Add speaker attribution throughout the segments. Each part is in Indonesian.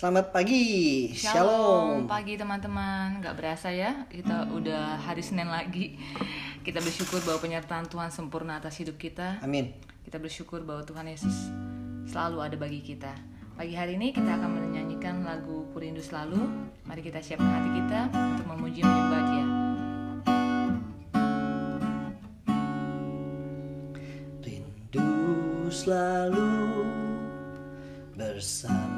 Speaker 1: Selamat pagi,
Speaker 2: shalom. Shalom pagi teman-teman, nggak berasa ya kita hmm. udah hari Senin lagi. Kita bersyukur bahwa penyertaan Tuhan sempurna atas hidup kita.
Speaker 1: Amin.
Speaker 2: Kita bersyukur bahwa Tuhan Yesus selalu ada bagi kita. Pagi hari ini kita akan menyanyikan lagu Kurindu Selalu. Mari kita siapkan hati kita untuk memuji menyembah Dia.
Speaker 1: Rindu selalu bersama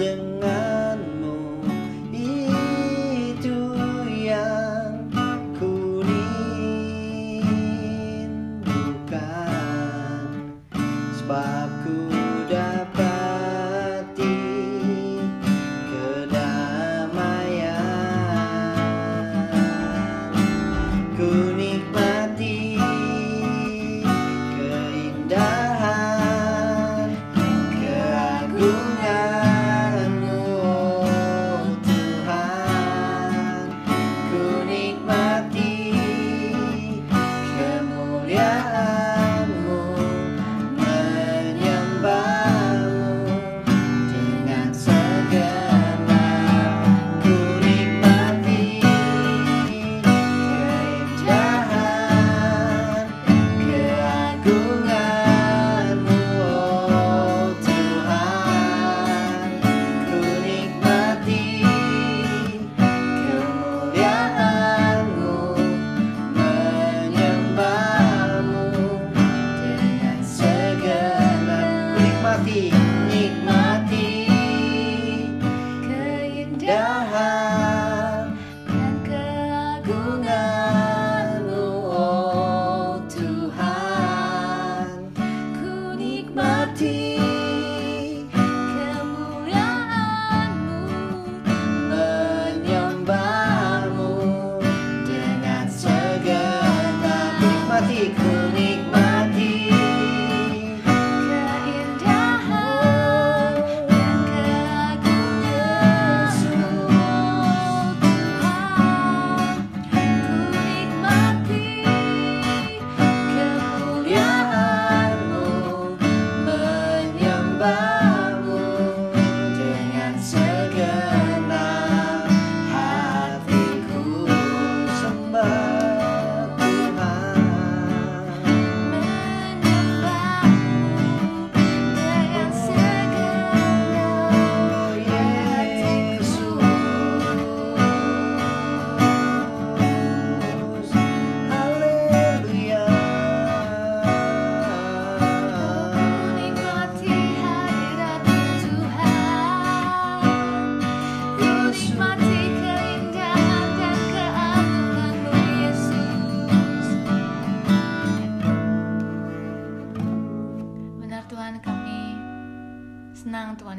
Speaker 1: then Yeah.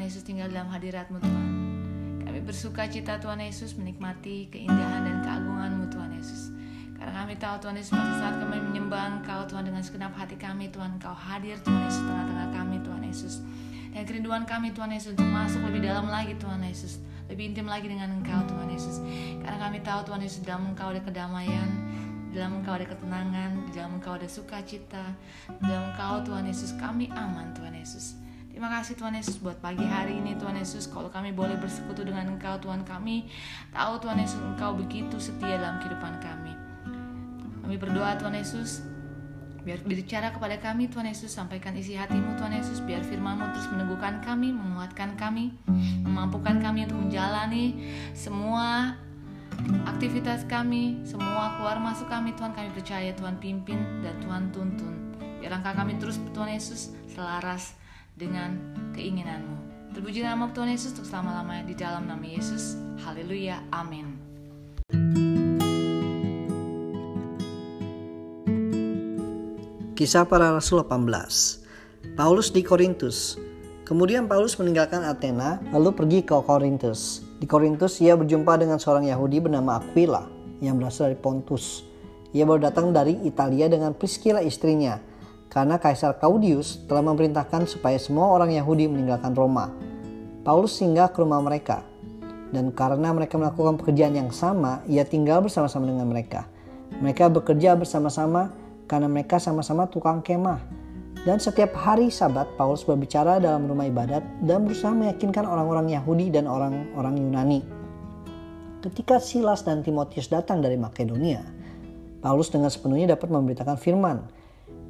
Speaker 1: Yesus tinggal dalam hadiratmu Tuhan.
Speaker 2: Kami bersuka cita Tuhan Yesus menikmati keindahan dan keagunganmu Tuhan Yesus. Karena kami tahu Tuhan Yesus pada saat kami menyembah Engkau Tuhan dengan segenap hati kami Tuhan Engkau hadir Tuhan Yesus tengah-tengah kami Tuhan Yesus. Dan kerinduan kami Tuhan Yesus untuk masuk lebih dalam lagi Tuhan Yesus. Lebih intim lagi dengan Engkau Tuhan Yesus. Karena kami tahu Tuhan Yesus dalam Engkau ada kedamaian, di dalam Engkau ada ketenangan, di dalam Engkau ada sukacita, di dalam Engkau Tuhan Yesus kami aman Tuhan Yesus. Terima kasih Tuhan Yesus buat pagi hari ini Tuhan Yesus. Kalau kami boleh bersekutu dengan Engkau Tuhan kami Tahu Tuhan Yesus Engkau begitu setia dalam kehidupan kami. Kami berdoa Tuhan Yesus Biar berbicara kepada kami Tuhan Yesus. Sampaikan isi hatimu Tuhan Yesus Biar firmanmu terus meneguhkan kami Menguatkan kami Memampukan kami untuk menjalani Semua aktivitas kami Semua keluar masuk kami. Tuhan Kami percaya Tuhan pimpin dan Tuhan tuntun. Biar langkah kami terus Tuhan Yesus Selaras dengan keinginanmu Terpuji nama Tuhan Yesus untuk selama-lamanya di dalam nama Yesus. Haleluya. Amin.
Speaker 1: Kisah para Rasul 18 Paulus di Korintus Kemudian Paulus meninggalkan Athena lalu pergi ke Korintus. Di Korintus ia berjumpa dengan seorang Yahudi bernama Aquila yang berasal dari Pontus. Ia baru datang dari Italia dengan Priscilla istrinya karena Kaisar Claudius telah memerintahkan supaya semua orang Yahudi meninggalkan Roma. Paulus singgah ke rumah mereka dan karena mereka melakukan pekerjaan yang sama, ia tinggal bersama-sama dengan mereka. Mereka bekerja bersama-sama karena mereka sama-sama tukang kemah. Dan setiap hari sabat Paulus berbicara dalam rumah ibadat dan berusaha meyakinkan orang-orang Yahudi dan orang-orang Yunani. Ketika Silas dan Timotius datang dari Makedonia, Paulus dengan sepenuhnya dapat memberitakan firman,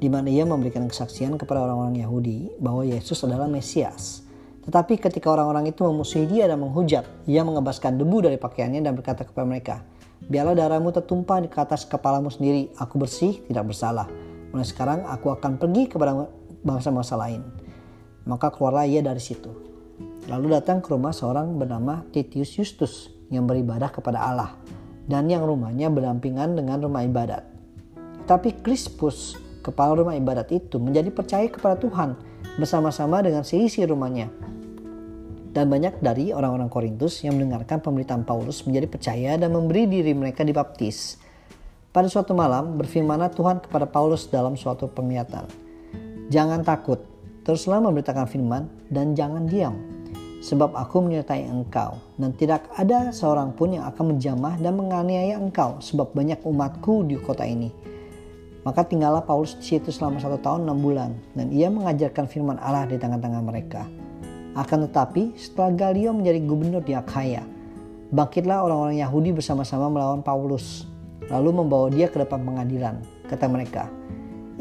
Speaker 1: di mana ia memberikan kesaksian kepada orang-orang Yahudi bahwa Yesus adalah Mesias. Tetapi ketika orang-orang itu memusuhi dia dan menghujat, ia mengebaskan debu dari pakaiannya dan berkata kepada mereka, Biarlah darahmu tertumpah di atas kepalamu sendiri, aku bersih, tidak bersalah. Mulai sekarang aku akan pergi kepada bangsa-bangsa lain. Maka keluarlah ia dari situ. Lalu datang ke rumah seorang bernama Titius Justus yang beribadah kepada Allah dan yang rumahnya berdampingan dengan rumah ibadat. Tapi Crispus, kepala rumah ibadat itu menjadi percaya kepada Tuhan bersama-sama dengan seisi rumahnya. Dan banyak dari orang-orang Korintus yang mendengarkan pemberitaan Paulus menjadi percaya dan memberi diri mereka dibaptis. Pada suatu malam, berfirmanlah Tuhan kepada Paulus dalam suatu penglihatan. Jangan takut, teruslah memberitakan firman dan jangan diam. Sebab aku menyertai engkau dan tidak ada seorang pun yang akan menjamah dan menganiaya engkau sebab banyak umatku di kota ini. Maka tinggallah Paulus di situ selama satu tahun enam bulan dan ia mengajarkan firman Allah di tengah-tengah mereka. Akan tetapi setelah Galio menjadi gubernur di Akhaya, bangkitlah orang-orang Yahudi bersama-sama melawan Paulus lalu membawa dia ke depan pengadilan. Kata mereka,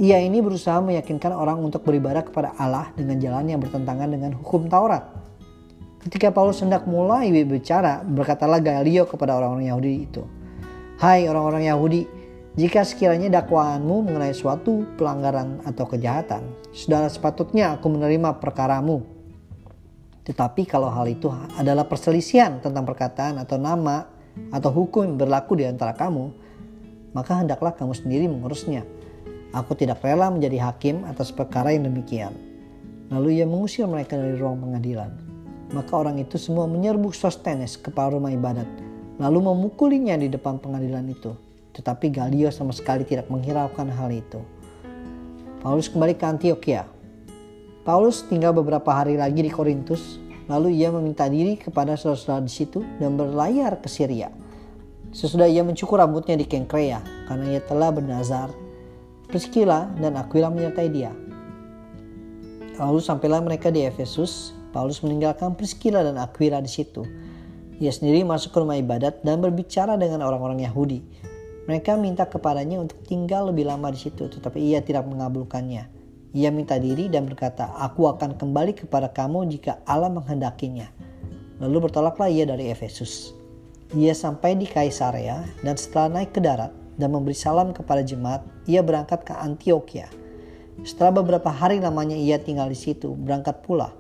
Speaker 1: ia ini berusaha meyakinkan orang untuk beribadah kepada Allah dengan jalan yang bertentangan dengan hukum Taurat. Ketika Paulus hendak mulai berbicara, berkatalah Galio kepada orang-orang Yahudi itu, Hai orang-orang Yahudi, jika sekiranya dakwaanmu mengenai suatu pelanggaran atau kejahatan, sudah sepatutnya aku menerima perkaramu. Tetapi kalau hal itu adalah perselisihan tentang perkataan atau nama atau hukum yang berlaku di antara kamu, maka hendaklah kamu sendiri mengurusnya. Aku tidak rela menjadi hakim atas perkara yang demikian. Lalu ia mengusir mereka dari ruang pengadilan. Maka orang itu semua menyerbu Sostenes, kepala rumah ibadat, lalu memukulinya di depan pengadilan itu. Tetapi Galio sama sekali tidak menghiraukan hal itu. Paulus kembali ke Antioquia. Paulus tinggal beberapa hari lagi di Korintus, lalu ia meminta diri kepada saudara-saudara di situ dan berlayar ke Syria. Sesudah ia mencukur rambutnya di Kengkrea karena ia telah bernazar, Priscilla dan Aquila menyertai dia. Lalu sampailah mereka di Efesus, Paulus meninggalkan Priscilla dan Aquila di situ. Ia sendiri masuk ke rumah ibadat dan berbicara dengan orang-orang Yahudi. Mereka minta kepadanya untuk tinggal lebih lama di situ, tetapi ia tidak mengabulkannya. Ia minta diri dan berkata, Aku akan kembali kepada kamu jika Allah menghendakinya. Lalu bertolaklah ia dari Efesus. Ia sampai di Kaisarea dan setelah naik ke darat dan memberi salam kepada jemaat, ia berangkat ke Antioquia. Setelah beberapa hari lamanya ia tinggal di situ, berangkat pula.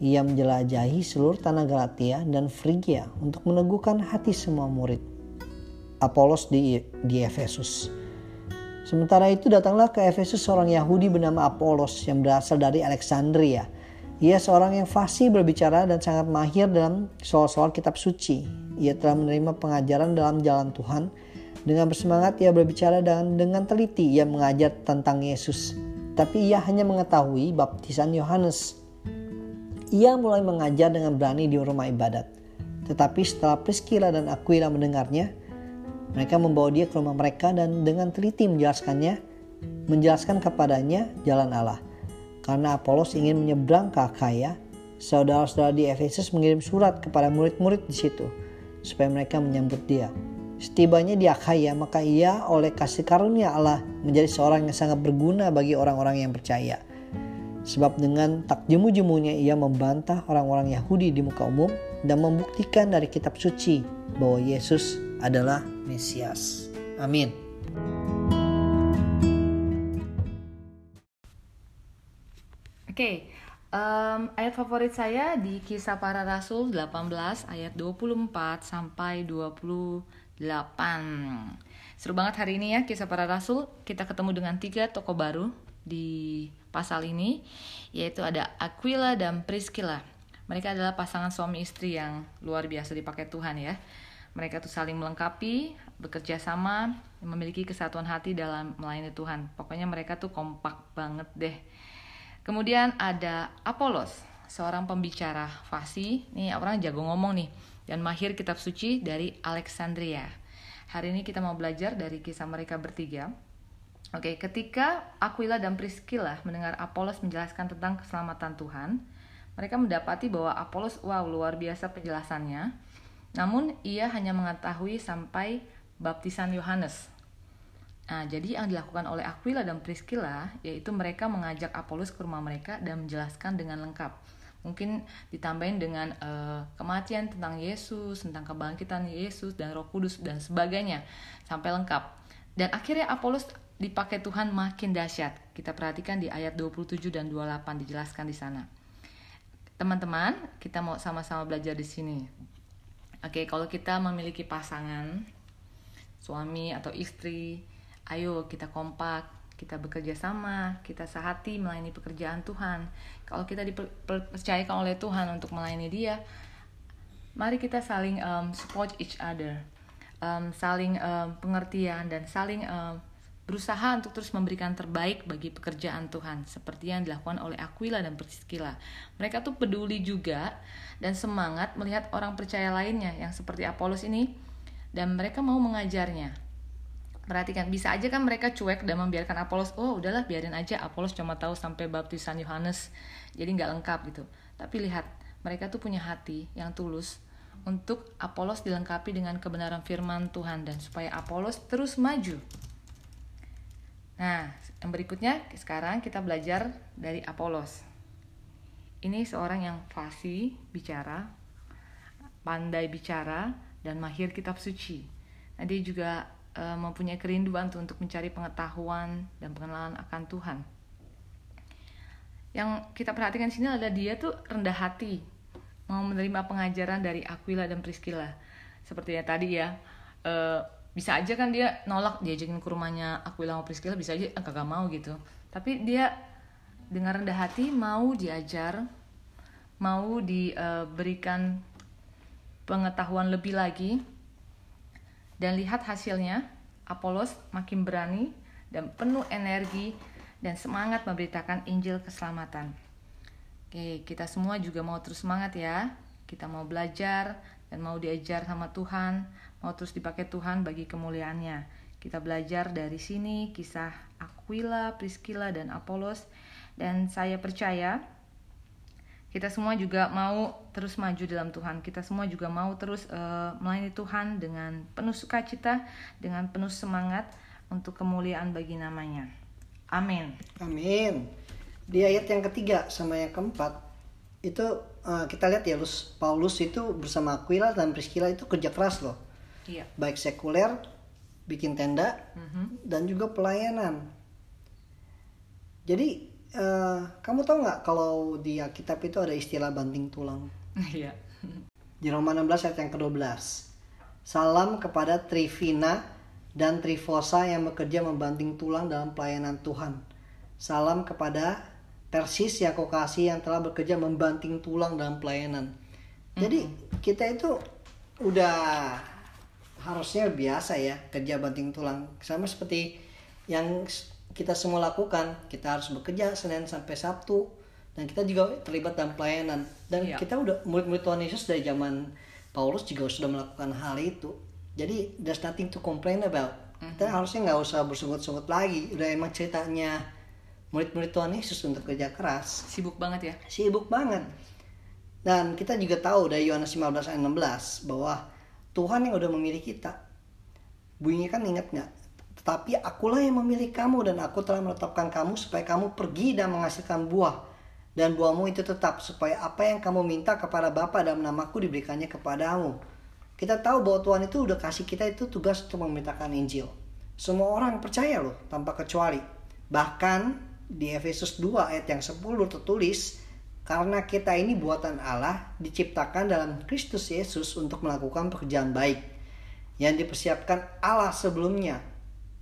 Speaker 1: Ia menjelajahi seluruh tanah Galatia dan Frigia untuk meneguhkan hati semua murid. Apolos di, di Efesus. Sementara itu datanglah ke Efesus seorang Yahudi bernama Apolos yang berasal dari Alexandria. Ia seorang yang fasih berbicara dan sangat mahir dalam soal-soal kitab suci. Ia telah menerima pengajaran dalam jalan Tuhan. Dengan bersemangat ia berbicara dan dengan teliti ia mengajar tentang Yesus. Tapi ia hanya mengetahui baptisan Yohanes. Ia mulai mengajar dengan berani di rumah ibadat. Tetapi setelah Priscilla dan Aquila mendengarnya, mereka membawa dia ke rumah mereka dan dengan teliti menjelaskannya, menjelaskan kepadanya jalan Allah. Karena Apolos ingin menyeberang ke Akaya, saudara-saudara di Efesus mengirim surat kepada murid-murid di situ supaya mereka menyambut dia. Setibanya di Akaya, maka ia oleh kasih karunia Allah menjadi seorang yang sangat berguna bagi orang-orang yang percaya. Sebab dengan tak jemu-jemunya ia membantah orang-orang Yahudi di muka umum dan membuktikan dari kitab suci bahwa Yesus adalah Mesias. Amin.
Speaker 2: Oke, em, ayat favorit saya di Kisah Para Rasul 18 ayat 24 sampai 28. Seru banget hari ini ya Kisah Para Rasul. Kita ketemu dengan tiga tokoh baru di pasal ini, yaitu ada Aquila dan Priscilla. Mereka adalah pasangan suami istri yang luar biasa dipakai Tuhan ya. Mereka tuh saling melengkapi, bekerja sama, memiliki kesatuan hati dalam melayani Tuhan. Pokoknya mereka tuh kompak banget deh. Kemudian ada Apolos, seorang pembicara fasih. Nih orang jago ngomong nih dan mahir kitab suci dari Alexandria. Hari ini kita mau belajar dari kisah mereka bertiga. Oke, ketika Aquila dan Priscilla mendengar Apolos menjelaskan tentang keselamatan Tuhan, mereka mendapati bahwa Apolos wow luar biasa penjelasannya. Namun ia hanya mengetahui sampai baptisan Yohanes. Nah, jadi yang dilakukan oleh Aquila dan Priscilla yaitu mereka mengajak Apolos ke rumah mereka dan menjelaskan dengan lengkap. Mungkin ditambahin dengan eh, kematian tentang Yesus, tentang kebangkitan Yesus dan Roh Kudus dan sebagainya sampai lengkap. Dan akhirnya Apolos dipakai Tuhan makin dahsyat. Kita perhatikan di ayat 27 dan 28 dijelaskan di sana. Teman-teman, kita mau sama-sama belajar di sini. Oke, kalau kita memiliki pasangan, suami atau istri, ayo kita kompak, kita bekerja sama, kita sehati melayani pekerjaan Tuhan. Kalau kita dipercayakan oleh Tuhan untuk melayani Dia, mari kita saling um, support each other, um, saling um, pengertian dan saling um, berusaha untuk terus memberikan terbaik bagi pekerjaan Tuhan seperti yang dilakukan oleh Aquila dan Priscilla. Mereka tuh peduli juga dan semangat melihat orang percaya lainnya yang seperti Apolos ini dan mereka mau mengajarnya. Perhatikan, bisa aja kan mereka cuek dan membiarkan Apolos, oh udahlah biarin aja Apolos cuma tahu sampai baptisan Yohanes, jadi nggak lengkap gitu. Tapi lihat, mereka tuh punya hati yang tulus untuk Apolos dilengkapi dengan kebenaran firman Tuhan dan supaya Apolos terus maju Nah, yang berikutnya sekarang kita belajar dari Apolos. Ini seorang yang fasih bicara, pandai bicara, dan mahir kitab suci. Nah, dia juga e, mempunyai kerinduan untuk mencari pengetahuan dan pengenalan akan Tuhan. Yang kita perhatikan di sini adalah dia tuh rendah hati, mau menerima pengajaran dari Aquila dan Priscilla. Seperti yang tadi ya, e, bisa aja kan dia nolak diajakin ke rumahnya aku bilang Priscilla bisa aja eh, kagak mau gitu tapi dia dengan rendah hati mau diajar mau diberikan uh, pengetahuan lebih lagi dan lihat hasilnya Apolos makin berani dan penuh energi dan semangat memberitakan Injil keselamatan. Oke, kita semua juga mau terus semangat ya. Kita mau belajar dan mau diajar sama Tuhan, mau terus dipakai Tuhan bagi kemuliaannya. Kita belajar dari sini kisah Aquila, Priscilla, dan Apolos. Dan saya percaya kita semua juga mau terus maju dalam Tuhan. Kita semua juga mau terus uh, melayani Tuhan dengan penuh sukacita, dengan penuh semangat untuk kemuliaan bagi namanya. Amin.
Speaker 1: Amin. Di ayat yang ketiga sama yang keempat itu uh, kita lihat ya Lus, Paulus itu bersama Aquila dan Priscilla itu kerja keras loh
Speaker 2: Iya.
Speaker 1: baik sekuler bikin tenda
Speaker 2: Mhm.
Speaker 1: dan juga pelayanan jadi eh, kamu tahu nggak kalau di Alkitab itu ada istilah banting tulang
Speaker 2: Iya.
Speaker 1: di Roma 16 ayat yang ke-12 salam kepada Trifina dan Trifosa yang bekerja membanting tulang dalam pelayanan Tuhan salam kepada Persis yang kau kasih yang telah bekerja membanting tulang dalam pelayanan. Jadi kita itu udah harusnya biasa ya kerja banting tulang sama seperti yang kita semua lakukan. Kita harus bekerja Senin sampai Sabtu dan kita juga terlibat dalam pelayanan dan
Speaker 2: Iya.
Speaker 1: kita udah murid-murid Tuhan Yesus dari zaman Paulus juga sudah melakukan hal itu. Jadi there's nothing to complain about. Kita harusnya nggak usah bersungut-sungut lagi. Udah emang ceritanya murid-murid Tuhan Yesus untuk kerja keras.
Speaker 2: Sibuk banget ya.
Speaker 1: Sibuk banget. Dan kita juga tahu dari Yohanes 15 ayat 16 bahwa Tuhan yang udah memilih kita. Bunyinya kan ingat nggak? Tetapi akulah yang memilih kamu dan aku telah menetapkan kamu supaya kamu pergi dan menghasilkan buah. Dan buahmu itu tetap supaya apa yang kamu minta kepada Bapa dalam namaku diberikannya kepadamu. Kita tahu bahwa Tuhan itu udah kasih kita itu tugas untuk memberitakan Injil. Semua orang percaya loh tanpa kecuali. Bahkan di Efesus 2 ayat yang 10 tertulis karena kita ini buatan Allah diciptakan dalam Kristus Yesus untuk melakukan pekerjaan baik yang dipersiapkan Allah sebelumnya.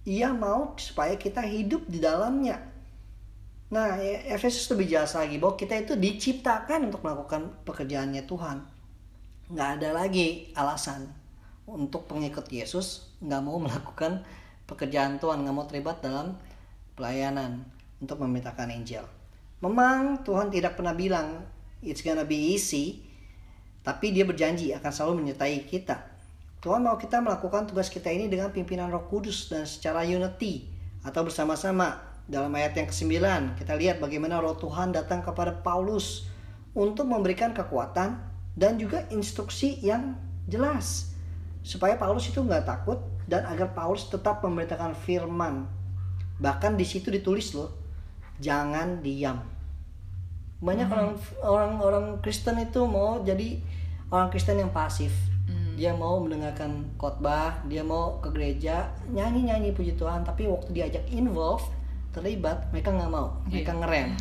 Speaker 1: Ia mau supaya kita hidup di dalamnya. Nah, E- Efesus lebih jelas lagi bahwa kita itu diciptakan untuk melakukan pekerjaannya Tuhan. Nggak ada lagi alasan untuk pengikut Yesus nggak mau melakukan pekerjaan Tuhan, nggak mau terlibat dalam pelayanan untuk memberitakan Injil. Memang Tuhan tidak pernah bilang it's gonna be easy, tapi dia berjanji akan selalu menyertai kita. Tuhan mau kita melakukan tugas kita ini dengan pimpinan Roh Kudus dan secara unity atau bersama-sama. Dalam ayat yang ke-9 kita lihat bagaimana Roh Tuhan datang kepada Paulus untuk memberikan kekuatan dan juga instruksi yang jelas supaya Paulus itu nggak takut dan agar Paulus tetap memberitakan firman. Bahkan di situ ditulis loh, jangan diam. Banyak orang orang orang Kristen itu mau jadi orang Kristen yang pasif. Dia mau mendengarkan khotbah, dia mau ke gereja, nyanyi-nyanyi puji Tuhan, tapi waktu diajak involve, terlibat, mereka nggak mau, mereka ngerem.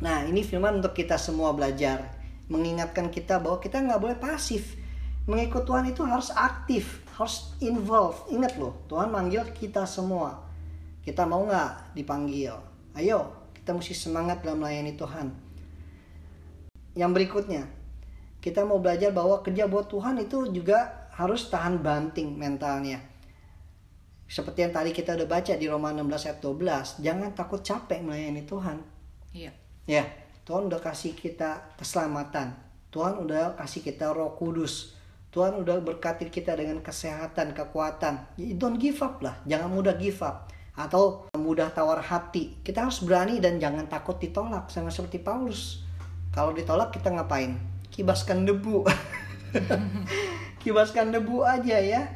Speaker 1: Nah, ini firman untuk kita semua belajar, mengingatkan kita bahwa kita nggak boleh pasif. Mengikut Tuhan itu harus aktif, harus involve. Ingat loh, Tuhan manggil kita semua. Kita mau nggak dipanggil? Ayo, kita mesti semangat dalam melayani Tuhan. Yang berikutnya, kita mau belajar bahwa kerja buat Tuhan itu juga harus tahan banting mentalnya. Seperti yang tadi kita udah baca di Roma 16 ayat 12, jangan takut capek melayani Tuhan.
Speaker 2: Iya.
Speaker 1: Ya, Tuhan udah kasih kita keselamatan. Tuhan udah kasih kita Roh Kudus. Tuhan udah berkati kita dengan kesehatan, kekuatan. Don't give up lah, jangan mudah give up atau mudah tawar hati. Kita harus berani dan jangan takut ditolak sama seperti Paulus. Kalau ditolak kita ngapain? Kibaskan debu. Kibaskan debu aja ya.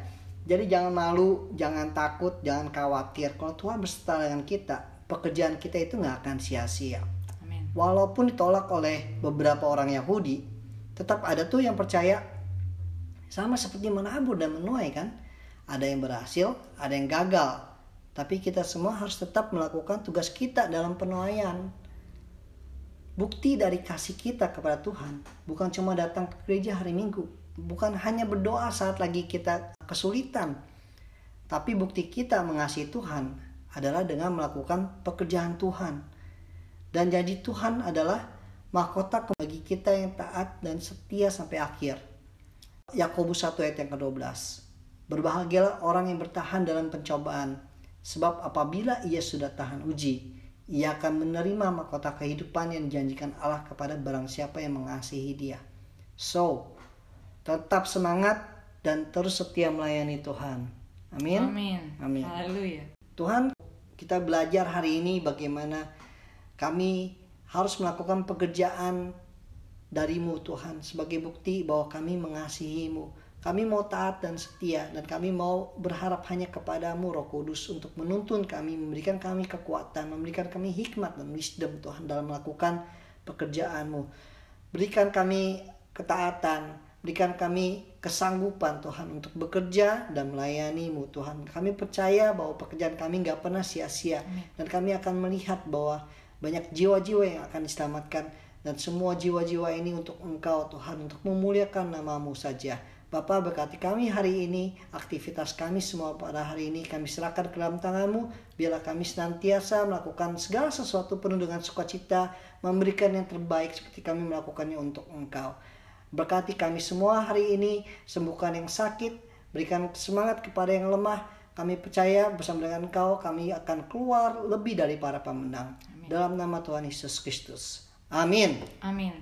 Speaker 1: Jadi jangan malu, jangan takut, jangan khawatir. Kalau Tuhan berserta dengan kita, pekerjaan kita itu nggak akan sia-sia walaupun ditolak oleh beberapa orang Yahudi, tetap ada tuh yang percaya sama seperti menabur dan menuai kan. Ada yang berhasil, ada yang gagal. Tapi kita semua harus tetap melakukan tugas kita dalam penuaian. Bukti dari kasih kita kepada Tuhan bukan cuma datang ke gereja hari Minggu, bukan hanya berdoa saat lagi kita kesulitan, tapi bukti kita mengasihi Tuhan adalah dengan melakukan pekerjaan Tuhan. Dan janji Tuhan adalah mahkota bagi kita yang taat dan setia sampai akhir. Yakobus 1 ayat yang ke-12. Berbahagialah orang yang bertahan dalam pencobaan, sebab apabila ia sudah tahan uji, ia akan menerima mahkota kehidupan yang dijanjikan Allah kepada barang siapa yang mengasihi dia. So, tetap semangat dan terus setia melayani Tuhan. Amin.
Speaker 2: Amin.
Speaker 1: Amin.
Speaker 2: Haleluya.
Speaker 1: Tuhan, kita belajar hari ini bagaimana kami harus melakukan pekerjaan darimu Tuhan sebagai bukti bahwa kami mengasihimu. Kami mau taat dan setia dan kami mau berharap hanya kepadamu Roh Kudus untuk menuntun kami, memberikan kami kekuatan, memberikan kami hikmat dan wisdom Tuhan dalam melakukan pekerjaanmu. Berikan kami ketaatan, berikan kami kesanggupan Tuhan untuk bekerja dan melayanimu Tuhan. Kami percaya bahwa pekerjaan kami nggak pernah sia-sia dan kami akan melihat bahwa banyak jiwa-jiwa yang akan diselamatkan dan semua jiwa-jiwa ini untuk Engkau Tuhan untuk memuliakan namamu saja. Bapak berkati kami hari ini, aktivitas kami semua pada hari ini kami serahkan ke dalam tanganmu. Biarlah kami senantiasa melakukan segala sesuatu penuh dengan sukacita, memberikan yang terbaik seperti kami melakukannya untuk Engkau. Berkati kami semua hari ini, sembuhkan yang sakit, berikan semangat kepada yang lemah. Kami percaya bersama dengan Engkau kami akan keluar lebih dari para pemenang. Dalam nama Tuhan Yesus Kristus. Amin.
Speaker 2: Amin.